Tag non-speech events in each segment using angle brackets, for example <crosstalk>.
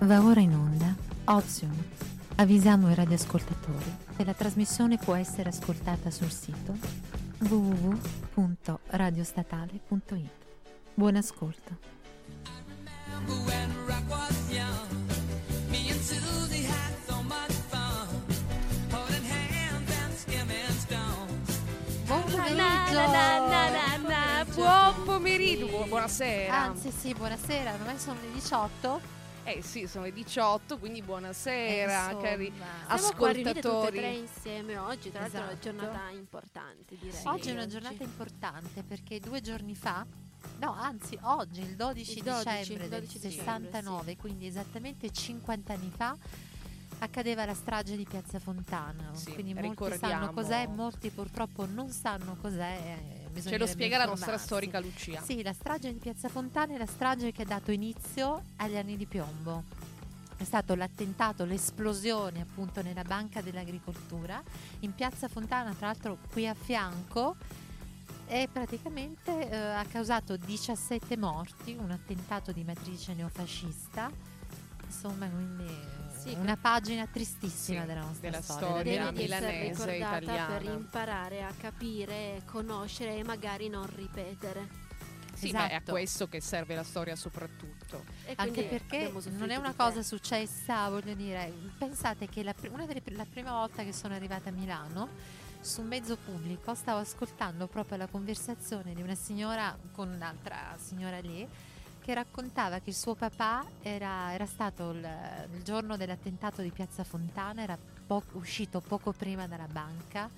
Va ora in onda Ozium. Avvisiamo i radioascoltatori che la trasmissione può essere ascoltata sul sito www.radiostatale.it. Buon ascolto. Buon pomeriggio! Na, na, na, na, na. Buon pomeriggio, bu- buonasera. Anzi sì, buonasera, ormai sono le 18. Eh sì, sono le 18, quindi buonasera, Eh, insomma. cari Siamo qua riunite tutte e ascoltatori. tre insieme oggi, tra l'altro è una Esatto. giornata importante direi. Sì. Oggi è una giornata importante perché due giorni fa, no anzi oggi, il 12, Il 12, dicembre il del 12 dicembre, 69, quindi esattamente 50 anni fa, accadeva la strage di Piazza Fontana. Sì, quindi molti sanno cos'è, molti purtroppo non sanno cos'è. Ce lo spiega la nostra storica Lucia. Sì, la strage di Piazza Fontana è la strage che ha dato inizio agli anni di piombo. È stato l'attentato, l'esplosione appunto nella banca dell'agricoltura in Piazza Fontana, tra l'altro qui a fianco, e praticamente eh, ha causato 17 morti, un attentato di matrice neofascista. Insomma, quindi Sì, una pagina tristissima Sì, della nostra della storia. storia milanese, italiana. per imparare a capire, conoscere e magari non ripetere. Sì, ma è a Esatto. questo che serve la storia soprattutto. Anche perché non è una cosa successa, voglio dire, pensate che la, delle, pri- la prima volta che sono arrivata a Milano, su un mezzo pubblico, stavo ascoltando proprio la conversazione di una signora con un'altra signora lì, che raccontava che il suo papà era, era stato il, il giorno dell'attentato di Piazza Fontana, era po- uscito poco prima dalla banca.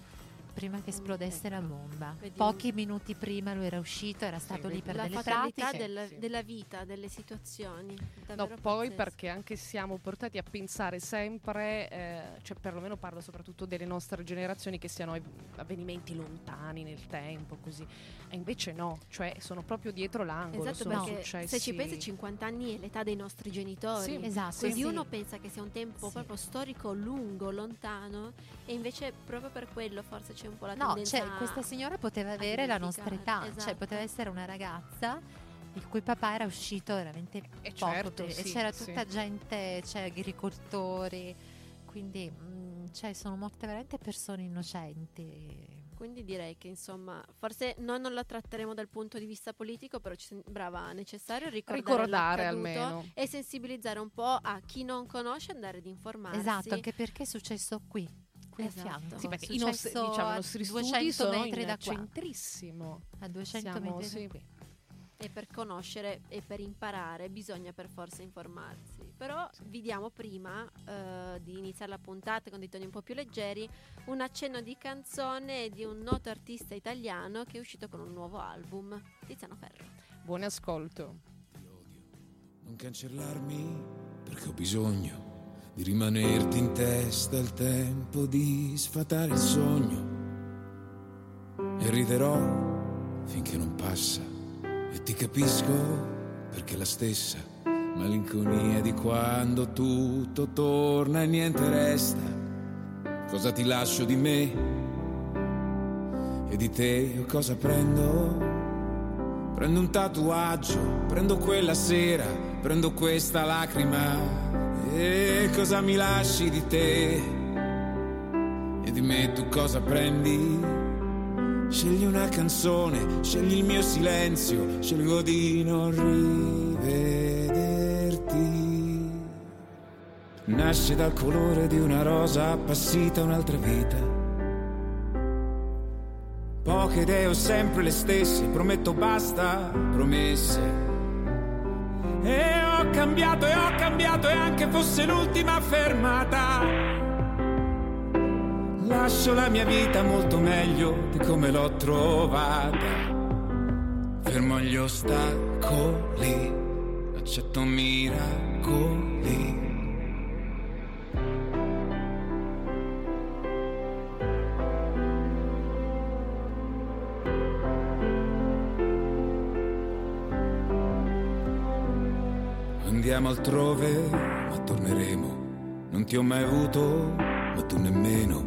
Prima che esplodesse la bomba, Vedi. pochi minuti prima lui era uscito, era stato lì per la delle pratiche. del- Sì. della vita, delle situazioni. No, poi pazzesche. perché anche siamo portati a pensare sempre, eh, cioè perlomeno parlo soprattutto delle nostre generazioni, che siano avvenimenti lontani nel tempo, così. E invece no, cioè sono proprio dietro l'angolo, Esatto, sono successi. se ci pensi 50 anni è l'età dei nostri genitori. Sì, Esatto, Quindi sì. uno pensa che sia un tempo Sì. proprio storico lungo, lontano, e invece proprio per quello forse c'è un po' la No, tendenza cioè, questa signora poteva avere la nostra età, cioè esatto. poteva essere una ragazza il cui papà era uscito veramente E poco certo, prima, e sì, c'era sì. tutta gente, cioè agricoltori, quindi mm, cioè, sono morte veramente persone innocenti. Quindi direi che insomma, forse noi non la tratteremo dal punto di vista politico, però ci sembrava necessario ricordare, Ricordare almeno. e sensibilizzare un po' a chi non conosce andare ad informarsi. Esatto, anche perché è successo qui, qui Esatto. a fianco. Sì, perché È i nostri, diciamo, i a nostri 200 studi sono metri in da qua, centrissimo. a 200 Siamo, metri sì. da qui. E per conoscere e per imparare bisogna per forza informarsi. Però vi diamo prima eh, di iniziare la puntata con dei toni un po' più leggeri un accenno di canzone di un noto artista italiano che è uscito con un nuovo album, Tiziano Ferro. Buon ascolto. Non cancellarmi perché ho bisogno di rimanerti in testa il tempo di sfatare il sogno e riderò finché non passa e ti capisco perché la stessa malinconia di quando tutto torna e niente resta. Cosa ti lascio di me e di te cosa prendo? Prendo un tatuaggio, prendo quella sera, prendo questa lacrima. E cosa mi lasci di te? E di me tu cosa prendi? Scegli una canzone, scegli il mio silenzio, scelgo di non rivederti. Nasce dal colore di una rosa appassita un'altra vita. Poche idee ho sempre le stesse, prometto basta, promesse. E ho cambiato e ho cambiato e anche fosse l'ultima fermata. Lascio la mia vita molto meglio di come l'ho trovata. Fermo gli ostacoli, accetto miracoli. Andiamo altrove, ma torneremo. Non ti ho mai avuto, ma tu nemmeno.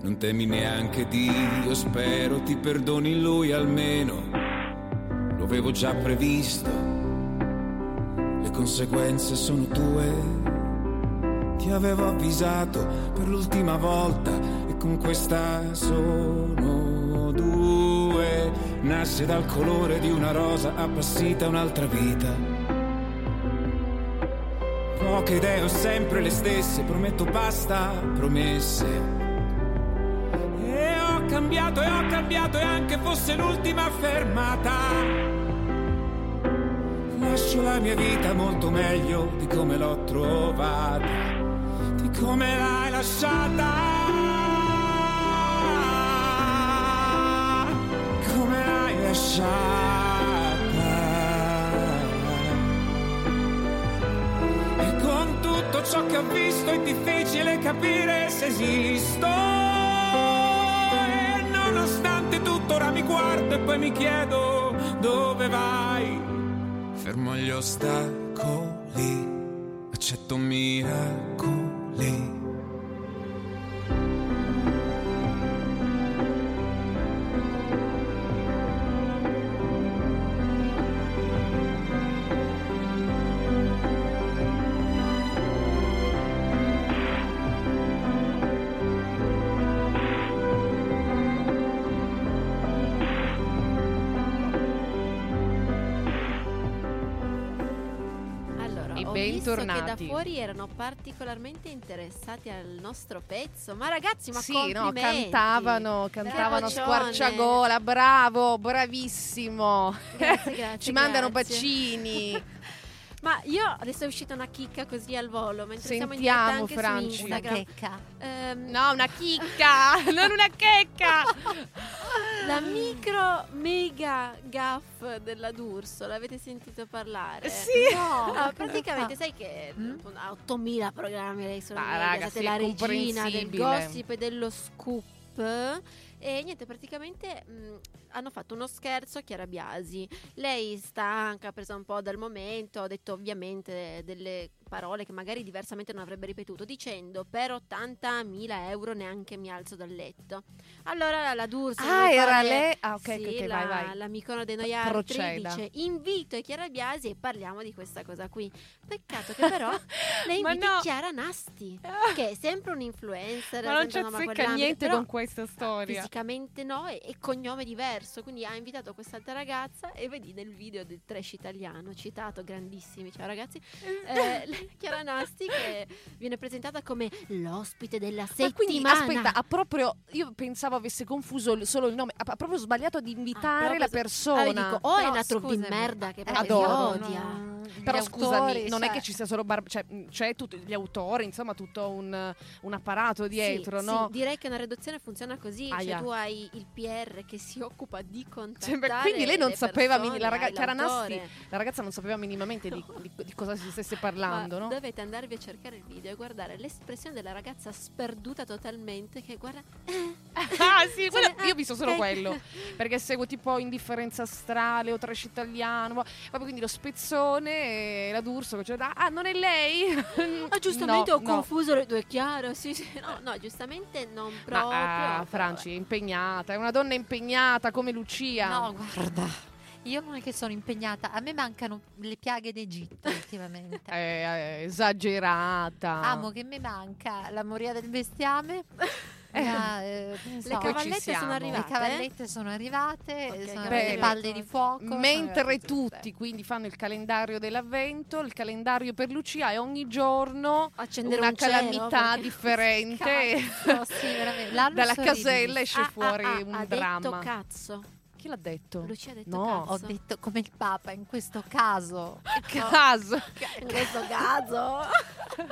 Non temi neanche Dio, spero ti perdoni lui almeno. Lo avevo già previsto. Le conseguenze sono tue Ti avevo avvisato per l'ultima volta e con questa sono due. Nasce dal colore di una rosa appassita un'altra vita. Poche idee ho sempre le stesse, prometto basta promesse. E ho cambiato e ho cambiato e anche fosse l'ultima fermata. Lascio la mia vita molto meglio di come l'ho trovata, di come l'hai lasciata. Come l'hai lasciata. Ciò che ho visto è difficile capire se esisto. E nonostante tutto ora mi guardo e poi mi chiedo dove vai. Fermo gli ostacoli, accetto miracoli. E ho visto che da bentornati. fuori erano particolarmente interessati al nostro pezzo. Ma ragazzi, ma sì, no, cantavano, cantavano squarciagola, bravo, bravissimo. Grazie, <laughs> grazie, Ci mandano grazie. bacini. <laughs> Ma io adesso è uscita una chicca così al volo, mentre siamo in Sentiamo, diretta anche Franci. su Una Instagram. checca. Ehm, No, una chicca, <laughs> non una checca. La micro mega gaff della D'Urso, l'avete sentito parlare? Sì. No, No, praticamente sai che Mm? ha 8000 programmi lei sulla Ma, Mediaset, raga, sì, la regina del gossip e dello scoop. E niente, praticamente mh, hanno fatto uno scherzo a Chiara Biasi. Lei stanca, presa un po' dal momento, ha detto ovviamente delle parole che magari diversamente non avrebbe ripetuto, dicendo per 80.000 euro neanche mi alzo dal letto. Allora la D'Urso Ah, era lei. Ah, ok, sì, ok, ok, la, vai, vai. l'amico dei noi altri dice invito Chiara Biasi e parliamo di questa cosa qui. Peccato che però <laughs> lei inviti no. Chiara Nasti, <laughs> che è sempre un influencer. Ma non c'è niente però con questa storia. Fisicamente no e, e cognome diverso, quindi ha invitato quest'altra ragazza e vedi nel video del trash italiano citato, grandissimi, ciao ragazzi, <laughs> eh, <laughs> Chiara Nasti che viene presentata come l'ospite della Ma settimana. quindi aspetta, ha proprio io pensavo avesse confuso il- solo il nome, ha, proprio sbagliato di invitare proprio la s- persona. Allora dico, o è Però, una troupe di merda che eh, Adoro. odia. no, gli Però scusami, autori, non è cioè- che ci sia solo Bar- cioè, c'è tutto, gli autori, insomma, tutto un, un apparato dietro, sì, no? sì, direi che una redazione funziona così, Aia. cioè tu hai il PR che si occupa di Cioè, contattare beh, quindi lei non sapeva, persone, la raga-. Nasti, la ragazza non sapeva minimamente di, di- di cosa si stesse parlando, no? dovete andarvi a cercare il video e guardare l'espressione della ragazza sperduta totalmente che guarda ah, sì, quello- ah, io ho visto solo quello. Perché seguo tipo Indifferenza Astrale o Trash Italiano. Proprio quindi lo spezzone e la D'Urso da. Ah, non è lei? <laughs> Ah, giustamente No, ho no. confuso le due chiaro. Sì, sì. No, no, giustamente non proprio. Ma ah, Franci è impegnata, è una donna impegnata come Lucia. No, guarda. Io non è che sono impegnata, a me mancano le piaghe d'Egitto ultimamente. È <laughs> eh, esagerata. Amo che mi manca la moria del bestiame. Eh, ne Le so, ci cavallette sono le arrivate. cavallette sono arrivate, Ok, sono arrivate le palle di fuoco. Mentre tutte. tutti quindi fanno il calendario dell'avvento, il calendario per Lucia e ogni giorno Accendere una un cielo, calamità perché- differente. Cazzo, sì, <laughs> Dalla casella esce Ah, fuori ah, ah, un ha dramma. detto cazzo. Chi l'ha detto? Lucia ha detto No, Ho cazzo. detto come il Papa in questo caso. <laughs> Caso. <laughs> In questo caso. <laughs> un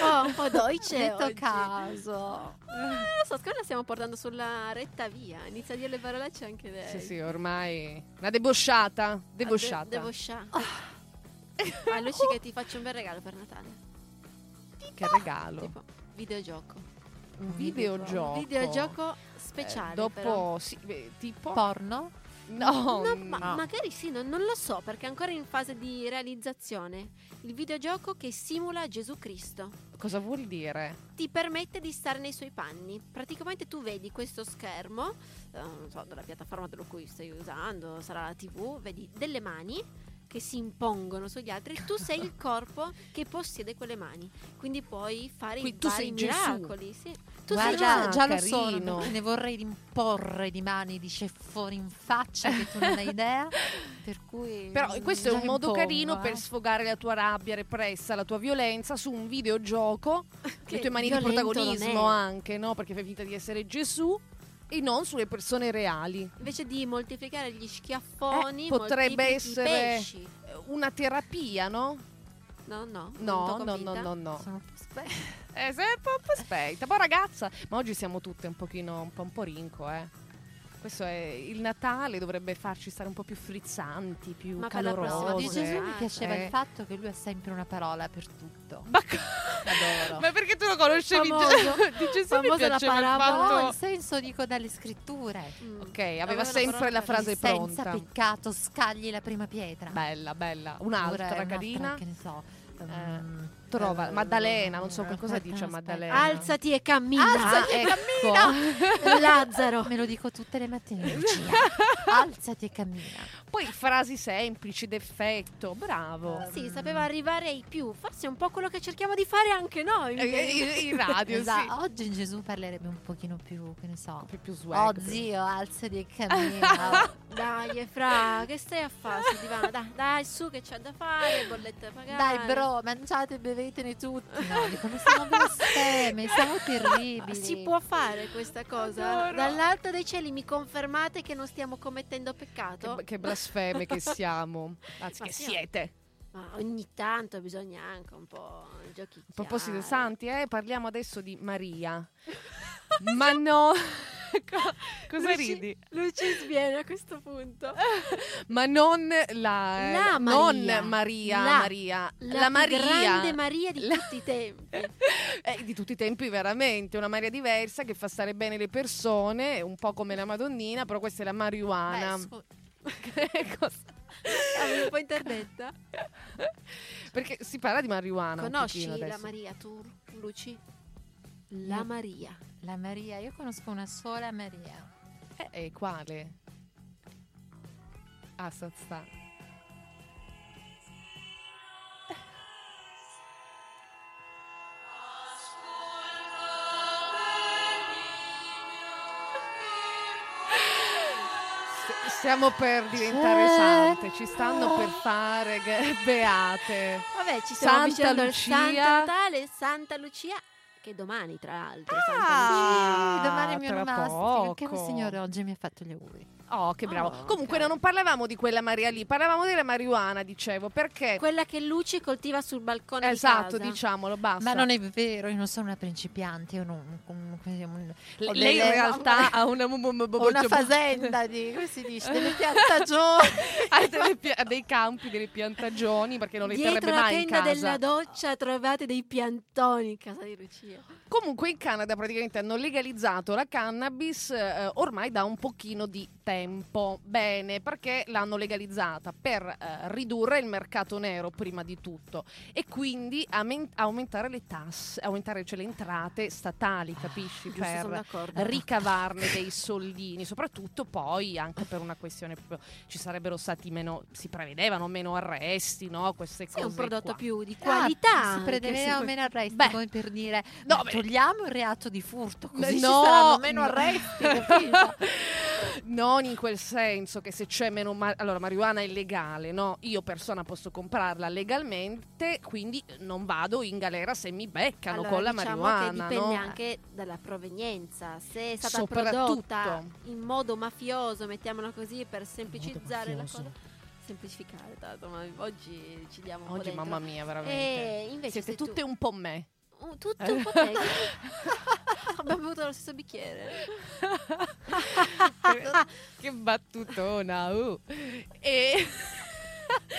po', un po' Ho dolce detto oggi. caso. Non so, secondo me la stiamo portando sulla retta via. Inizia a dire le parolacce anche lei. Sì, sì, ormai una debosciata, Ah, debosciata. De- debosciata. Ah, Luci che ti faccio un bel regalo per Natale. che regalo. Tipo, videogioco. Un videogioco. Un videogioco Eh, speciale. dopo però. sì, beh, tipo Porno? No, No, ma no. magari sì, non, non lo so perché è ancora in fase di realizzazione. Il videogioco che simula Gesù Cristo cosa vuol dire? ti permette di stare nei suoi panni. Praticamente tu vedi questo schermo, eh, non so, della piattaforma da cui stai usando, sarà la TV, vedi delle mani che si impongono sugli altri, tu sei il <laughs> corpo che possiede quelle mani, quindi puoi fare Quindi i tu vari sei Gesù. miracoli. Sì. Tu Guarda, sei Gesù. già lo sono, ne vorrei imporre di mani di ceffoni in faccia che tu non hai idea. <laughs> Per cui Però questo è già un modo impongo, carino per eh. sfogare la tua rabbia repressa, la tua violenza su un videogioco, <laughs> Che le tue mani di protagonismo anche, no? Perché fai finta di essere Gesù e non sulle persone reali. Invece di moltiplicare gli schiaffoni, Eh, potrebbe essere- pesci. Una terapia, no? No, no, No, no, no, no, no. Sono un po' spe- <laughs> Eh, sei un po', un po' spenta. Poi ragazza, ma oggi siamo tutte un pochino, un po', un po' rinco, eh. Questo è il Natale, dovrebbe farci stare un po' più frizzanti, più Ma per la prossima Di calorose. Gesù mi piaceva Eh. il fatto che lui ha sempre una parola per tutto. Ma, Adoro. ma perché tu lo conoscevi? Famoso. <laughs> Di Gesù mi Famosa la piaceva il parabola. No, fatto- nel senso dico dalle scritture. Mm. Ok, aveva Aveva sempre la frase Senza pronta. peccato scagli la prima pietra. Bella, bella. Un'altra un'altra, carina. Che ne so. Eh, ehm, Trova, eh, Maddalena, non so aspetta, cosa dice aspetta. Maddalena. Alzati e cammina. Ah, ecco. Lazzaro. Me lo dico tutte le mattine, Lucia. <laughs> Alzati e cammina. Poi frasi semplici, d'effetto, bravo. Sì, sapeva arrivare ai più. Forse è un po' quello che cerchiamo di fare anche noi. Eh, eh, In radio, Esatto, sì. Oggi Gesù parlerebbe un pochino più, che ne so. Più, più swag. Oh zio, alzati e cammina. <laughs> Dai, Fra, che stai a fare sul divano? Dai, dai, su che c'è da fare, bollette da pagare. Dai bro, mangiate e bevetene tutti. No, dicono siamo blasfeme, siamo terribili. Si può fare questa cosa? Adoro. Dall'alto dei cieli mi confermate che non stiamo commettendo Che, peccato? che blasfeme che siamo. <laughs> Anzi, Ma che sì, siete. Ma ogni tanto bisogna anche un po' giochicchiare. A proposito santi, eh, parliamo adesso di Maria. <laughs> Ma no. <laughs> Co- Cosa Luci- ridi? Luci sviene a questo punto. Ma non la, La non Maria. Maria, La- Maria, La, la, Maria grande Maria di La- tutti i tempi. Eh, di tutti i tempi veramente, una Maria diversa che fa stare bene le persone, un po' come la Madonnina, però questa è la marijuana. Beh, scu- <laughs> Cosa? Avevo un po' interdetta. Perché si parla di marijuana. Conosci la. Maria, tu, Luci? La No. Maria. la Maria, io conosco una sola Maria. Eh, eh, quale? Ah, Stiamo per diventare C'è sante, ci stanno per fare che- <laughs> beate. Vabbè, ci stiamo Santa avvicinando al Lucia. Santo Natale, Santa Lucia, che domani tra l'altro. Santa Ah, Sì, domani è il mio tra onomastico. Anche il poco. signore oggi mi ha fatto gli auguri. Oh, che bravo. Oh, Comunque, ok. non parlavamo di quella Maria lì, parlavamo della marijuana, dicevo, perché... Quella che Luci coltiva sul balcone Esatto, di casa. diciamolo, basta. Ma non è vero, io non sono una principiante, io non. un- un- un- L- ho lei in realtà <laughs> ha una, una fazenda di. come si dice? Delle piantagioni. <laughs> ha delle pi- ha dei campi, delle piantagioni, perché non le Dietro terrebbe la mai in tenda casa. della doccia trovate dei piantoni in casa di Lucia. Comunque in Canada praticamente hanno legalizzato la cannabis eh, ormai da un pochino di tempo. Bene, perché l'hanno legalizzata? Per eh, ridurre il mercato nero prima di tutto e quindi aumentare le tasse, aumentare cioè, le entrate statali, capisci? Per ricavarne dei soldini, soprattutto poi anche per una questione proprio ci sarebbero stati meno, si prevedevano meno arresti, no? Queste Sì, cose. è un prodotto qua. più di Ah, qualità. si anche, prevedeva se- meno arresti, Beh. come per dire No, "Ma beh. Togliamo il reato di furto, così No, ci saranno meno no. arresti, <laughs> non in quel senso che se c'è meno ma- allora marijuana è illegale, no? Io persona posso comprarla legalmente, quindi non vado in galera se mi beccano Allora, con la diciamo marijuana, che dipende no? anche dalla provenienza. Se è stata Soprattutto. prodotta in modo mafioso, mettiamola così per semplicizzare la cosa. Semplificare, tanto, ma oggi ci diamo un po' Oggi mamma mia, veramente. E invece Siete se tu- tutte un po' me. Uh, tutto un po' <laughs> te. <laughs> Abbiamo bevuto lo stesso bicchiere. che battutona. uh. E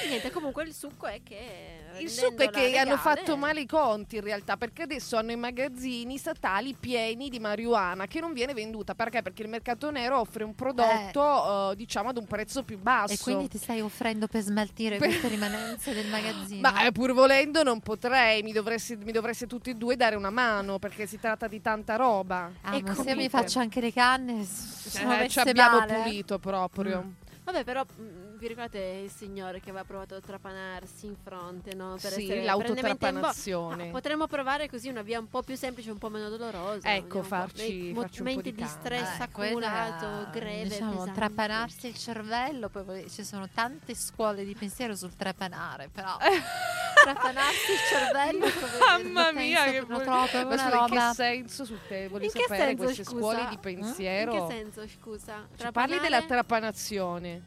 Niente, comunque il succo è che. il succo è che rendendola hanno fatto male i conti in realtà, perché adesso hanno i magazzini statali pieni di marijuana che non viene venduta. Perché? Perché il mercato nero offre un prodotto, eh, diciamo, ad un prezzo più basso. E quindi ti stai offrendo per smaltire Per- queste rimanenze del magazzino. Ma eh, pur volendo non potrei, mi dovreste, mi dovreste tutti e due dare una mano perché si tratta di tanta roba. Ah, E ma se mi faccio anche le canne, Eh, ci abbiamo male. pulito proprio. Vabbè, però mh, vi ricordate il signore che aveva provato a trapanarsi in fronte, no? Per Sì, essere l'autotrapanazione. No, potremmo provare così una via un po' più semplice, un po' meno dolorosa. Ecco, un po'. farci- Nei farci un po' momenti di di stress Eh, accumulato, quella, greve, diciamo, pesante. trapanarsi il cervello, poi poi ci sono tante scuole di pensiero sul trapanare, però <laughs> trapanarsi il cervello Mamma mia, che troppo, Ma una scusa, in che roba senso su te? In che sapere senso, queste scusa? scuole di In pensiero? che senso, scusa? Ci parli della Trapanare? trapanazione.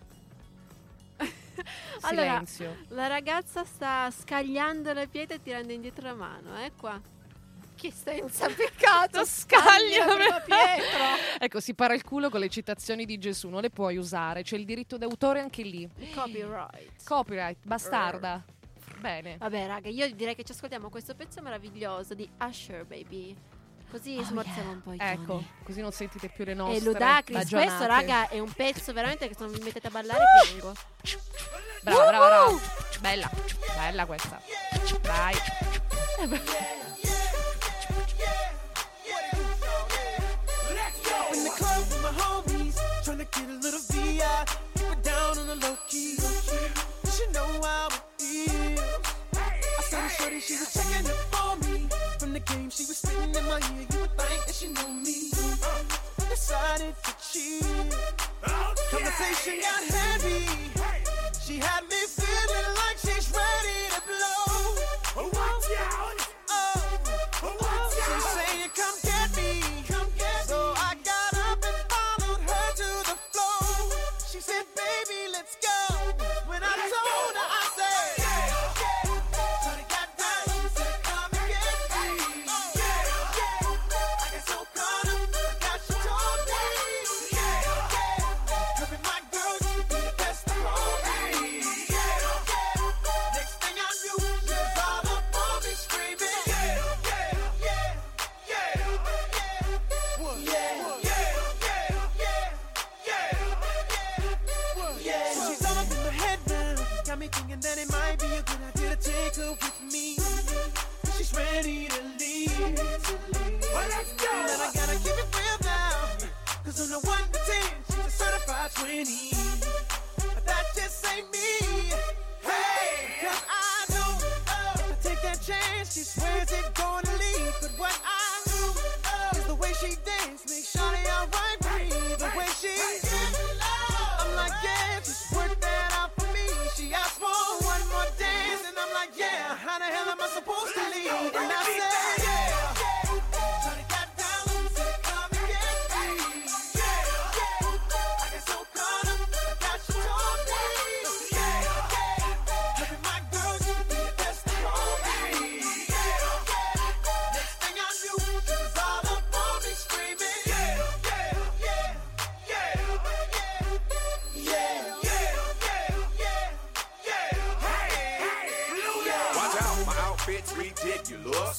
<laughs> Allora, Silenzio. La ragazza sta scagliando la pietra e tirando indietro la mano, eh qua. Che senza peccato Scaglia prima Pietro. <laughs> Ecco, si para il culo con le citazioni di Gesù, non le puoi usare, c'è il diritto d'autore anche lì. Copyright. Copyright, bastarda. Bene. Vabbè, raga, io direi che ci ascoltiamo questo pezzo meraviglioso di Usher, baby. Così Oh, smorziamo yeah. un po' i Ecco, toni. così non sentite più le nostre E Ludacris, questo raga è un pezzo veramente che se non vi mettete a ballare piango. Brava, brava, brava. Bella, bella questa. Dai. In the club with my homies, trying to get a little VI. Keep it down on the low key. You should know how it feels. I saw the shorty, she was checking up for me. The game, she was spitting in my ear. You would think that she knew me. I decided to cheat. Oh, Conversation got heavy. She had me feeling like she's ready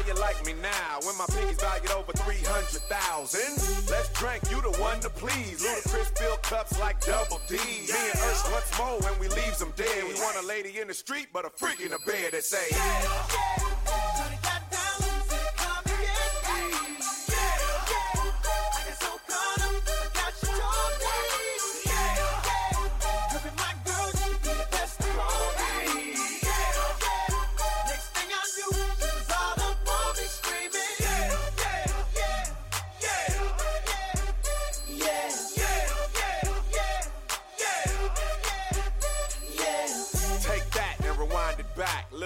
How you like me now when my pinkies valued over 300,000? Let's drink, you the one to please. Ludacris fill cups like double D. Me and Ursh once more when we leaves them dead. We want a lady in the street, but a freak in the bed that say, Shawty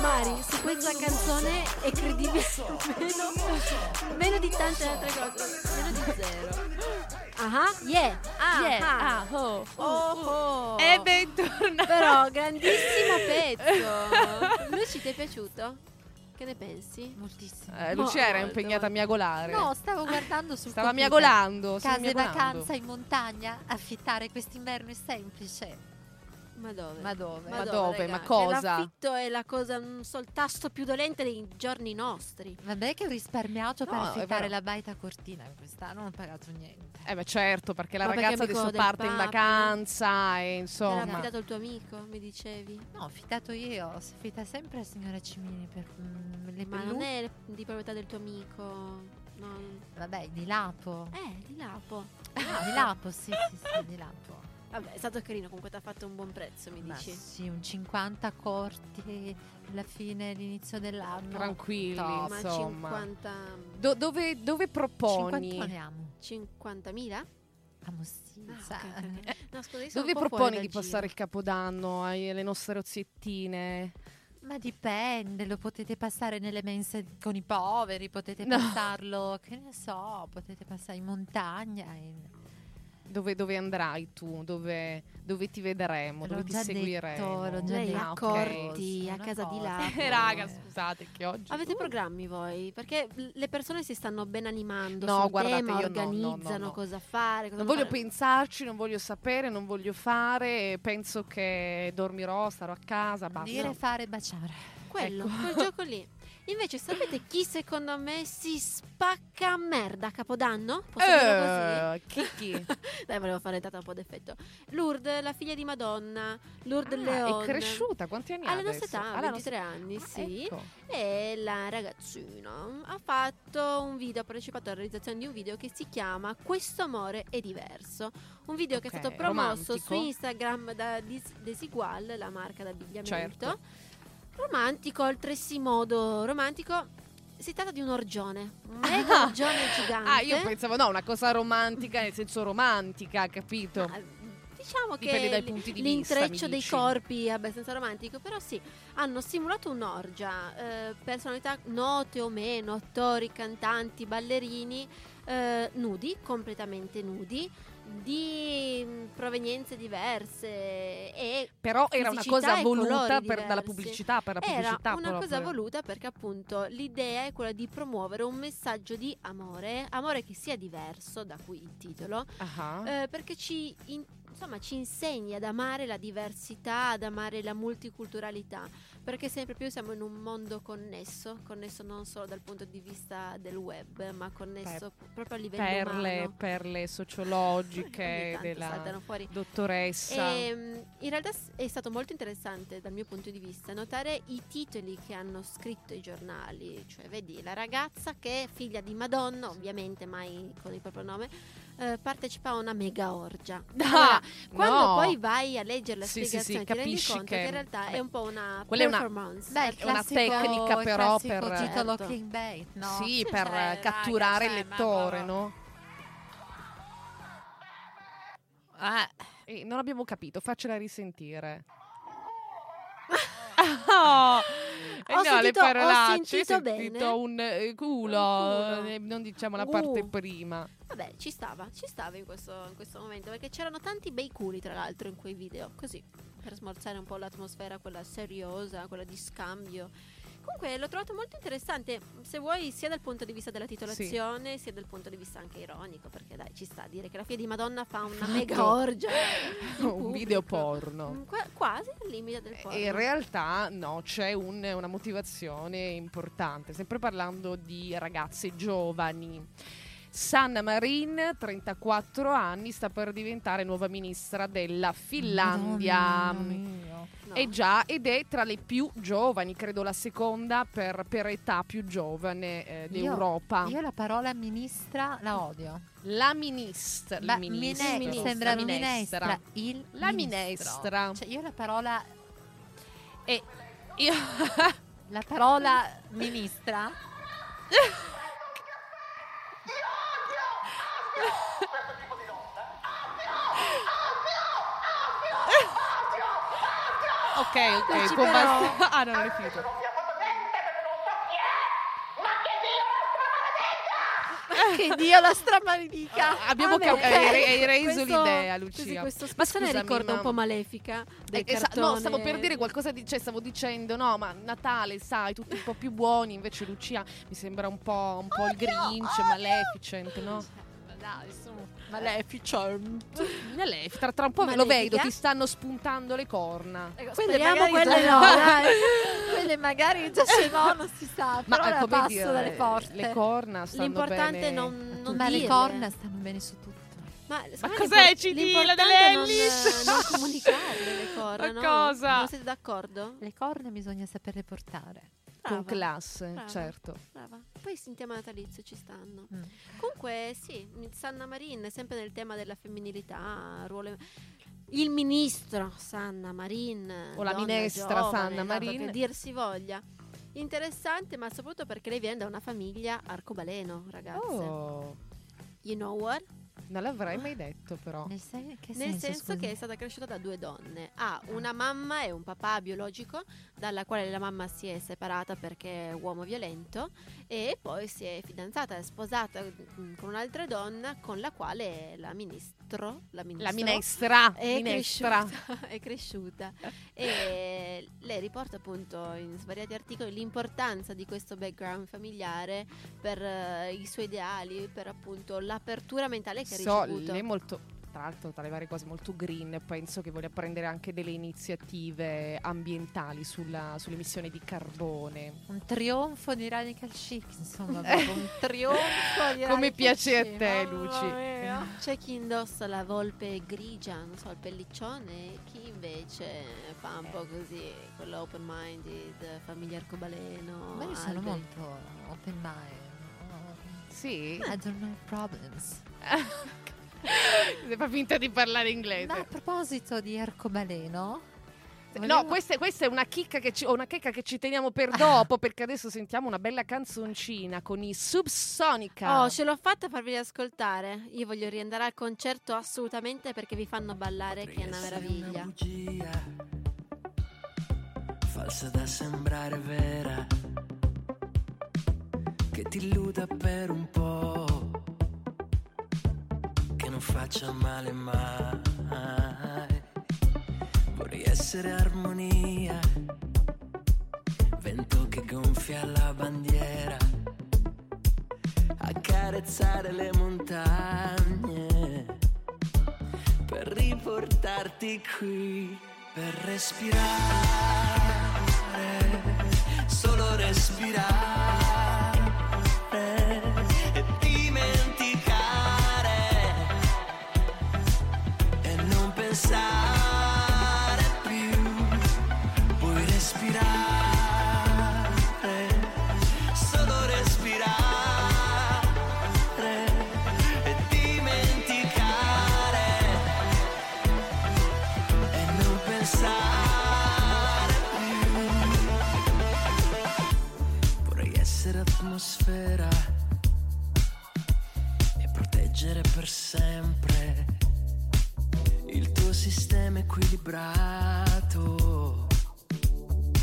Mari, su questa canzone è credibile <laughs> meno, meno di tante altre cose, meno di zero. <laughs> Ah, yeah. Ah, Yeah, ah. ah, oh, Oh, oh. E bentornati. Però, grandissimo pezzo. <laughs> Luci, ti è piaciuto? Che ne pensi? Moltissimo. Eh, Lucia era Molto, impegnata a miagolare. No, stavo guardando sul Stava computer. miagolando. Case miagolando. vacanza in montagna, affittare quest'inverno è semplice. Ma dove? Ma dove? Ma dove? raga? Ma Che cosa? L'affitto è la cosa, non so, il tasto più dolente dei giorni nostri. Vabbè che ho risparmiato per No, è affittare la baita cortina quest'anno, non ho pagato niente. Eh beh certo, perché la Ma perché ragazza amico adesso parte in vacanza e Te l'ha insomma. affidato il tuo amico, mi dicevi. No, ho affittato io, si affida sempre la signora Cimini per mm, le Ma non è di proprietà del tuo amico. No. Vabbè, di Lapo. Eh, di Lapo. Ah, di Lapo, sì, sì, sì, di Lapo. Vabbè, è stato carino, comunque ti ha fatto un buon prezzo, mi Ma dici. sì, un 50 corti alla fine, all'inizio dell'anno. Tranquilli, Top. Ma insomma. 50 Do- dove, dove proponi? 50 ne amo. 50.000? Amo sì, Ah, sa- ok, ok, ok. No, scusa, io sono Dove proponi di passare il capodanno alle nostre oziettine? Ma dipende, lo potete passare nelle mense con i poveri, potete No. passarlo, che ne so, potete passare in montagna. in- Dove, dove andrai tu? Dove, dove ti vedremo? L'ho dove ti seguiremo? detto, l'ho già Lei detto. a ok. Corti, Una a casa di cosa. Lapo. <laughs> Eh, raga, scusate che oggi... Avete programmi voi? Perché le persone si stanno ben animando No, sul guardate, tema, io no, no, no, organizzano no. cosa fare. Cosa Non voglio fare. pensarci, non voglio sapere, non voglio fare. Penso che dormirò, starò a casa, basta. Dire, fare, baciare. Quello, Ecco. quel gioco lì. Invece, sapete chi secondo me si spacca a merda a Capodanno? Posso Eh, chi chi? così? <laughs> Dai, volevo fare entrata un po' d'effetto. Lourdes, la figlia di Madonna. Lourdes Ah, Leon. è cresciuta, quanti anni ha Alla nostra età, Alla 23 anni, nostra- sì. Ecco. E la ragazzina ha fatto un video, ha partecipato alla realizzazione di un video che si chiama Questo amore è diverso. Un video che è stato promosso romantico. su Instagram da Desigual, la marca d'abbigliamento. Certo. Romantico, altresì modo romantico. Si tratta di un orgione, un <laughs> mega orgione gigante. Ah, io pensavo, no, una cosa romantica nel senso romantica, capito? Ah, Diciamo Dipende che di vista, l'intreccio mi dei corpi è abbastanza romantico, però sì, hanno simulato un'orgia, eh, personalità note o meno, attori, cantanti, ballerini, eh, nudi, completamente nudi, di mm, provenienze diverse e Però era una cosa voluta per- dalla pubblicità, per la Era pubblicità una cosa voluta perché appunto l'idea è quella di promuovere un messaggio di amore, amore che sia diverso, da cui il titolo, Ah. eh, perché ci, in- insomma, ci insegna ad amare la diversità, ad amare la multiculturalità, perché sempre più siamo in un mondo connesso, connesso non solo dal punto di vista del web, ma connesso proprio a livello perle, umano. perle <laughs> sociologiche della dottoressa. E, mm, in realtà è stato molto interessante dal mio punto di vista notare i titoli che hanno scritto i giornali, cioè vedi la ragazza che è figlia di Madonna, ovviamente mai con il proprio nome, eh, partecipa a una mega orgia. Allora, quando no. poi vai a leggere la Sì, sì, sì, spiegazione ti rendi capisci conto che, che- in realtà beh, è un po' una quella è una- performance. Beh, È una classico- tecnica però classico per- titolo Certo. clickbait, no? Sì, Sì, per cioè, eh, catturare raga, il cioè, lettore, no? Eh, non abbiamo capito, faccela risentire. Oh, <laughs> Ho no, le sentito- ho parolacce, hai sentito sentito bene. un eh, culo, Un culo. eh, non diciamo la parte Uh. prima. Vabbè, ci stava, ci stava in questo, in questo momento, perché c'erano tanti bei culi tra l'altro in quei video, così, per smorzare un po' l'atmosfera, quella seriosa, quella di scambio. Comunque l'ho trovato molto interessante, se vuoi, sia dal punto di vista della titolazione, sia dal punto di vista anche ironico, perché dai, ci sta a dire che la figlia di Madonna fa una mega orgia. <laughs> un video porno. Mm, qua- quasi al limite del porno. E in realtà no, c'è un- una motivazione importante, sempre parlando di ragazze giovani. Sanna Marin, 34 anni, sta per diventare nuova ministra della Finlandia. No. È già ed è tra le più giovani, credo la seconda per, per età più giovane eh, Io- d'Europa. Io la parola ministra la odio. La ministra, Ma il ministro, mine- ministro. sembra la minestra. Il La ministro. minestra. Cioè, io la parola E io <laughs> la parola ministra <laughs> Ok, ok, Dici può bastare. Ah, no, non è finito. che Dio la stramaledica. Ah, abbiamo Amen. cap- hai re- hai reso Questo- l'idea, Lucia. questo Ma spezzone scusami, ricorda un ma- po' Malefica del Eh, esa- no, stavo per dire qualcosa di, cioè, stavo dicendo, no, ma Natale, sai, tutti un po' più buoni, invece Lucia mi sembra un po', un po' il Grinch, Maleficent, no? Ma dai, su. Maleficent. <laughs> Malefic, tra, tra un po' ve lo vedo, ti stanno spuntando le corna. Ecco, Quelle speriamo magari quelle già- no, dai. <laughs> quelle magari già ce l'ho, non si sa, Ma però eh, la come passo dire, dalle porte. le corna stanno L'importante bene non, non Ma le corna stanno bene su tutto. Ma, me cos'è, CD, la è non, dell'Ellis? non comunicarle le <laughs> corna, Ma no? cosa? Non siete d'accordo? Le corna bisogna saperle portare. Con Brava, classe, brava. certo. brava. Poi in tema natalizio ci stanno. Mm. Comunque sì, Sanna Marin, sempre nel tema della femminilità, ruolo... Il ministro Sanna Marin, O la minestra giovane, Sanna Marin. Che dir si voglia. Interessante, ma soprattutto perché lei viene da una famiglia arcobaleno, ragazze. Oh, You know what? Non l'avrei mai detto però. Nel, sen- che Nel senso, senso che è stata cresciuta da due donne. Ha una mamma e un papà biologico, dalla quale la mamma si è separata perché è uomo violento, e poi si è fidanzata, è sposata mm, con un'altra donna con la quale la ministro, la, La ministro minestra, è minestra. cresciuta, <laughs> è cresciuta e lei riporta appunto in svariati articoli l'importanza di questo background familiare per eh, i suoi ideali, per appunto l'apertura mentale che So, ricevuto. lei è molto, tra l'altro tra le varie cose molto green, penso che voglia prendere anche delle iniziative ambientali sulla, sull'emissione di carbone. Un trionfo di radical chic, insomma, un <laughs> trionfo di Come piace a chic, te, mamma Luci. mia. C'è chi indossa la volpe grigia, non so, il pelliccione, e chi invece fa un po' così, quello open minded, famiglia arcobaleno. Ma io sono alberi. molto open mind. Sì? I don't know problems. Si fa finta di parlare inglese. Ma a proposito di arcobaleno, No, questa, è- questa è una chicca, che ci, una chicca che ci teniamo per dopo, perché adesso sentiamo una bella canzoncina con i Subsonica. Oh, ce l'ho fatta farvi ascoltare. Io voglio riandare al concerto assolutamente perché vi fanno ballare, che è una meraviglia. bugia, falsa da sembrare vera, che ti illuda per un po', che non faccia male mai. Vorrei essere armonia, vento che gonfia la bandiera, accarezzare le montagne per riportarti qui, per respirare, solo respirare più, puoi respirare, solo respirare dimenticare. E non pensare. Vorrei essere atmosfera sistema equilibrato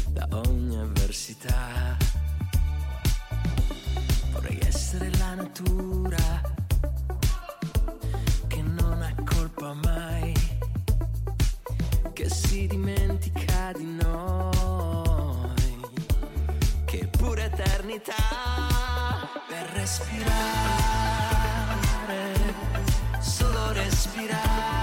da ogni avversità. Vorrei essere la natura che non ha colpa mai, che si dimentica di noi, che pure eternità per respirare, solo respirare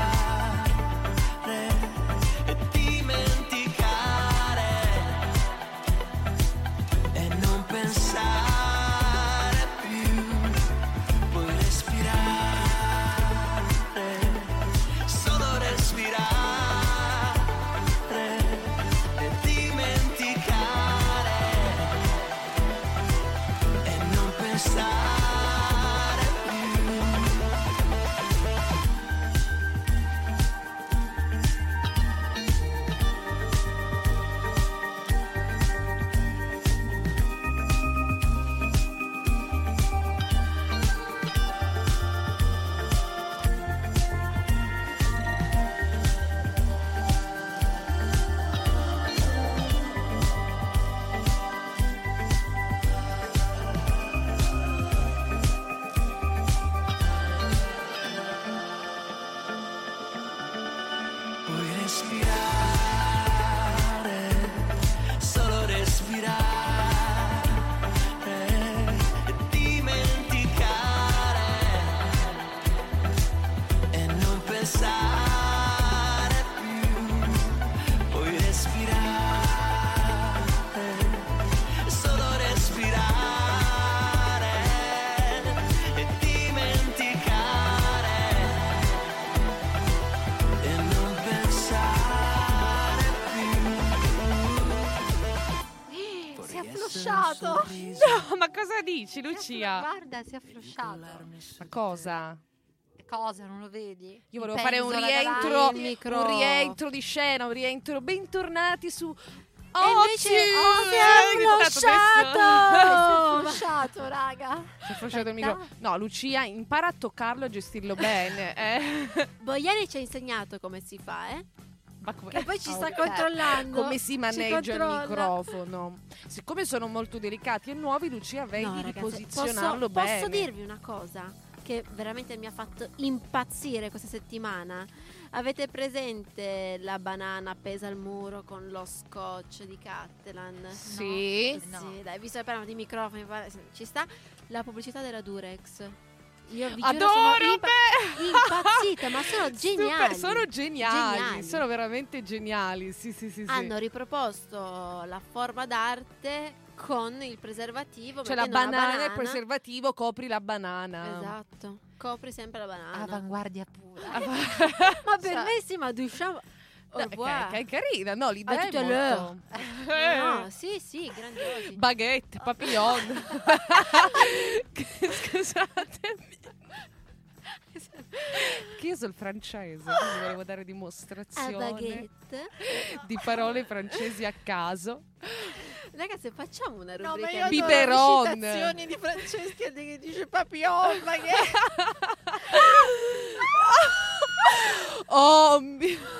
dici, Lucia? Guarda, si è afflosciato. Ma cosa? Cosa, non lo vedi? Io volevo fare un rientro, un rientro di scena, un rientro. Bentornati su. E invece oh, <laughs> si è afflosciato. Si è afflosciato, raga. Si è afflosciato il micro. No, Lucia, impara a toccarlo e a gestirlo bene. Eh. Boiani ci ha insegnato come si fa, eh? Ma come, Che poi ci sta Ok. controllando. come si maneggia il microfono? Siccome sono molto delicati e nuovi, Lucia, vedi No, di ragazzi, posizionarlo posso, bene. Posso dirvi una cosa che veramente mi ha fatto impazzire questa settimana? Avete presente la banana appesa al muro con lo scotch di Cattelan? Sì. No. Sì, dai, visto che parliamo di microfoni, ci sta la pubblicità della Durex. Io vi giuro, Adoro, sono impa- impazzita, ma sono <laughs> Super, geniali. sono geniali, Geniali. sono veramente geniali. Sì, sì, sì. sì. Hanno riproposto la forma d'arte con il preservativo. Cioè la una banana, il banana. preservativo copri la banana. Esatto, copri sempre la banana. Avanguardia pura. <laughs> Ma per Cioè- me sì, ma Duchamp... Au No, revoir. che, che carina, no? L'idea è molto... Eh. No, sì, sì, grandiosi. Baguette, papillon. Che- <laughs> Scusate. <laughs> Che io sono il francese, quindi volevo dare dimostrazione di parole francesi a caso. Ragazzi, facciamo una No, rubrica. ma io di- Biberon. citazioni di Francesca che dice papillon, ma che... Oh mio... <laughs>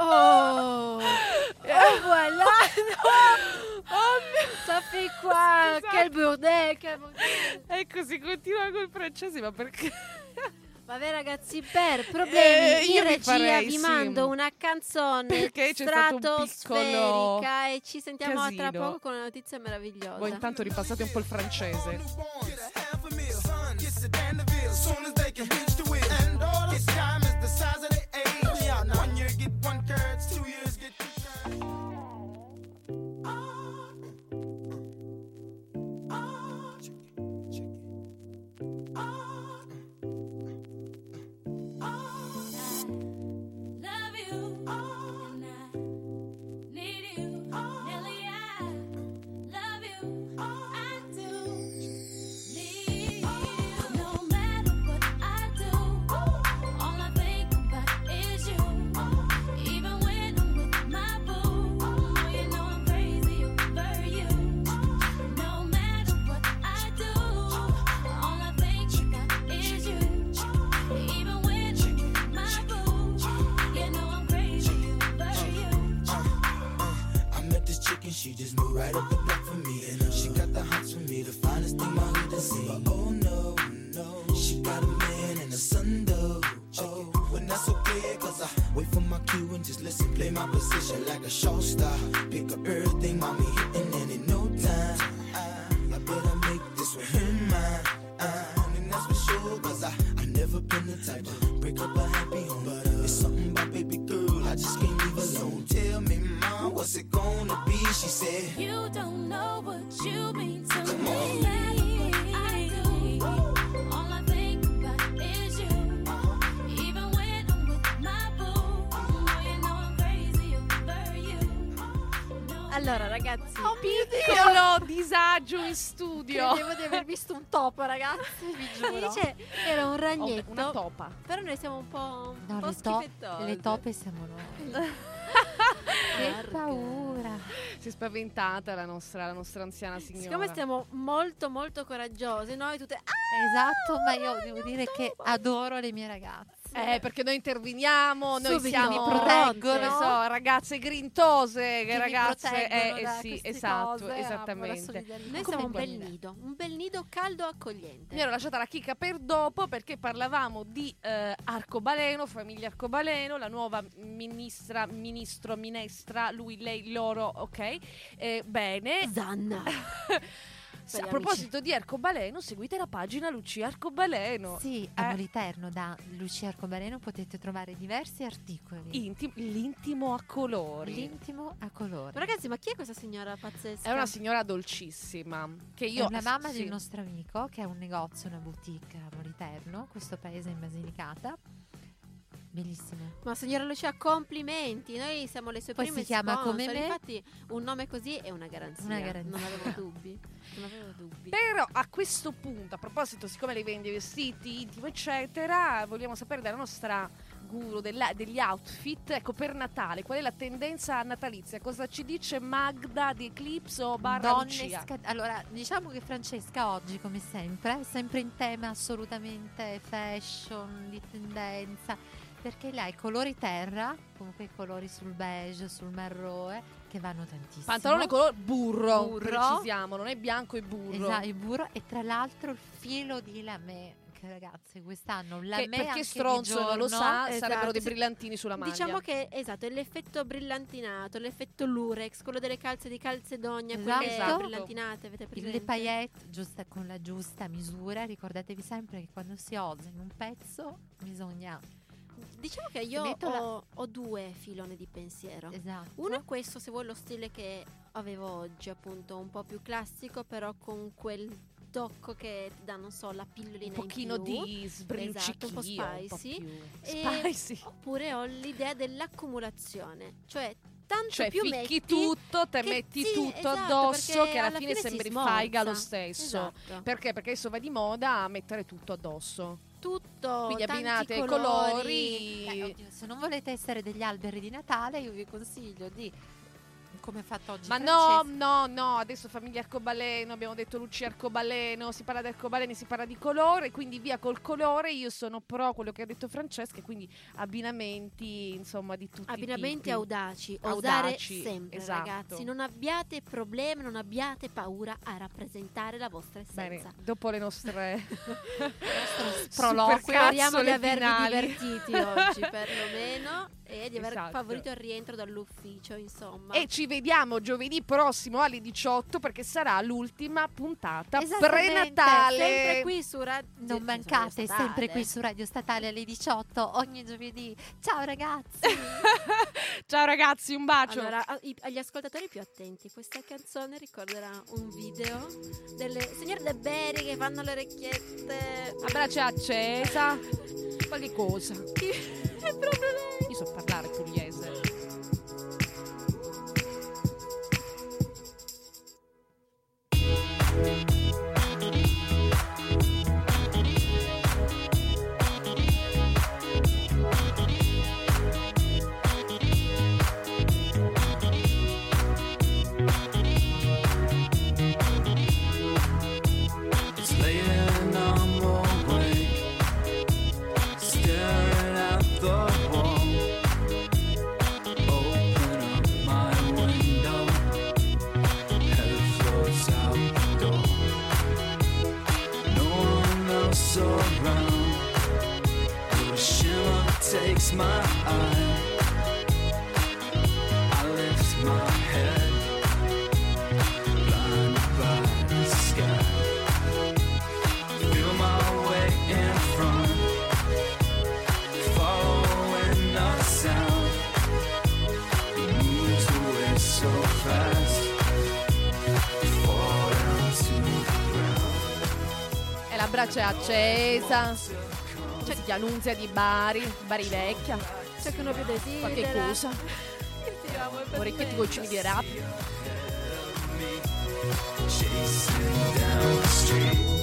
Oh, oh <laughs> voilà. Oh mio... Ça fait quoi? Scusate. Quel bordel, quel bordel. Ecco, si continua col francese, ma perché? <laughs> Vabbè ragazzi, per problemi Eh, io in vi regia farei, vi sì. mando una canzone Perché c'è stato un piccolo stratosferica e ci sentiamo tra casino. poco con una notizia meravigliosa. Voi intanto ripassate un po' il francese. And play my position like a show star. Pick up everything, mommy Disagio in studio. credevo di aver visto un topo ragazzi, vi giuro. Invece era un Oh, ragnetto. una topa. Però noi siamo un po', un No, po' le, to- le tope siamo noi. <laughs> che paura. Si è spaventata la nostra, la nostra anziana signora. Siccome stiamo molto molto coraggiose, noi tutte... Ah, Esatto, ma io devo dire che adoro le mie ragazze. Eh, perché noi interveniamo, noi Subito. siamo Mi proteggono. ne so, ragazze grintose, che ragazze eh, eh, sì, esatto, cose, la esattamente. noi Come siamo un bel nido, un bel nido caldo accogliente. Mi ero lasciata la chicca per dopo perché parlavamo di eh, Arcobaleno, famiglia Arcobaleno, la nuova ministra, ministro, minestra, lui, lei, loro, ok? Eh, bene. Zanna. <laughs> Sì, a proposito di Arcobaleno, seguite la pagina Lucia Arcobaleno. Sì, a Eh. Moliterno da Lucia Arcobaleno potete trovare diversi articoli. Intim- l'intimo a colori. L'intimo a colori. Ragazzi, ma chi è questa signora pazzesca? È una signora dolcissima. Che È io una mamma sì. del nostro amico che ha un negozio, una boutique a Moliterno, questo paese in Basilicata. Bellissime. Ma signora Lucia, complimenti. Noi siamo le sue Poi prime si chiama sponsor. come me. Infatti, un nome così è una garanzia. Una garanzia. Non avevo dubbi. Non avevo dubbi. Però a questo punto, a proposito, siccome lei vende vestiti, intimo, eccetera, vogliamo sapere dalla nostra guru della- degli outfit, ecco, per Natale, qual è la tendenza natalizia? Cosa ci dice Magda di Eclipse o barra Donne Lucia? sca- allora, diciamo che Francesca oggi, come sempre, è sempre in tema assolutamente fashion, di tendenza, perché lei ha i colori terra, comunque i colori sul beige, sul marrone, che vanno tantissimo. Pantalone color burro, Burro. precisiamo, non è bianco e burro. Esatto, il burro e tra l'altro il filo di lamè, che ragazze quest'anno lamè Che per chi anche è di stronzo non lo sa, esatto, sarebbero dei sì. brillantini sulla maglia. Diciamo che esatto, è l'effetto brillantinato, l'effetto lurex, quello delle calze di calzedogna, Esatto. quelle Esatto. brillantinate, avete Il- presente? le paillette giusta, con la giusta misura, ricordatevi sempre che quando si osa in un pezzo bisogna... Diciamo che io metto la- ho, ho due filone di pensiero. Esatto. Uno è questo, se vuoi, lo stile che avevo oggi, appunto, un po' più classico, però con quel tocco che ti dà, non so, la pillolina un pochino di sbrilluccichio, Esatto, un po' spicy. più E- spicy. Oppure ho l'idea dell'accumulazione, cioè tanto Cioè più metti tutto, te metti sì, tutto esatto, addosso che alla, alla fine, fine sembri smorza. faiga lo stesso. Esatto. Perché? Perché adesso va di moda a mettere tutto addosso. Tutto Quindi abbinate colori. Colori. oddio, se non volete essere degli alberi di Natale, io vi consiglio di, come ha fatto oggi Ma no, Francesca, no, no, adesso famiglia arcobaleno, abbiamo detto Lucia arcobaleno, si parla di arcobaleni, si parla di colore, quindi via col colore, io sono pro quello che ha detto Francesca, quindi abbinamenti, insomma, di tutti i Abbinamenti audaci, osare Audaci, sempre esatto. ragazzi, non abbiate problemi, non abbiate paura a rappresentare la vostra Bene, essenza. dopo le nostre <laughs> <laughs> sproloquio, super Speriamo di avervi finali. divertiti oggi perlomeno e di aver Esatto. favorito il rientro dall'ufficio, insomma. E ci vediamo giovedì prossimo alle 18 perché sarà l'ultima puntata prenatale. sempre qui su Radio non mancate, sempre qui su Radio Statale alle 18 ogni giovedì. Ciao ragazzi! <laughs> Ciao ragazzi, un bacio. Allora, a- agli ascoltatori più attenti, questa canzone ricorderà un video delle signore De Berry che fanno le orecchiette. Abbraccia accesa. <laughs> Qualche cosa. <laughs> È proprio lei. Io so parlare ground. E la braccia è accesa. C'è chi annunzia di Bari, Bari vecchia. C'è che uno più desidera. Qualche cosa. Orecchietti cimi di rap. Chasing down the street.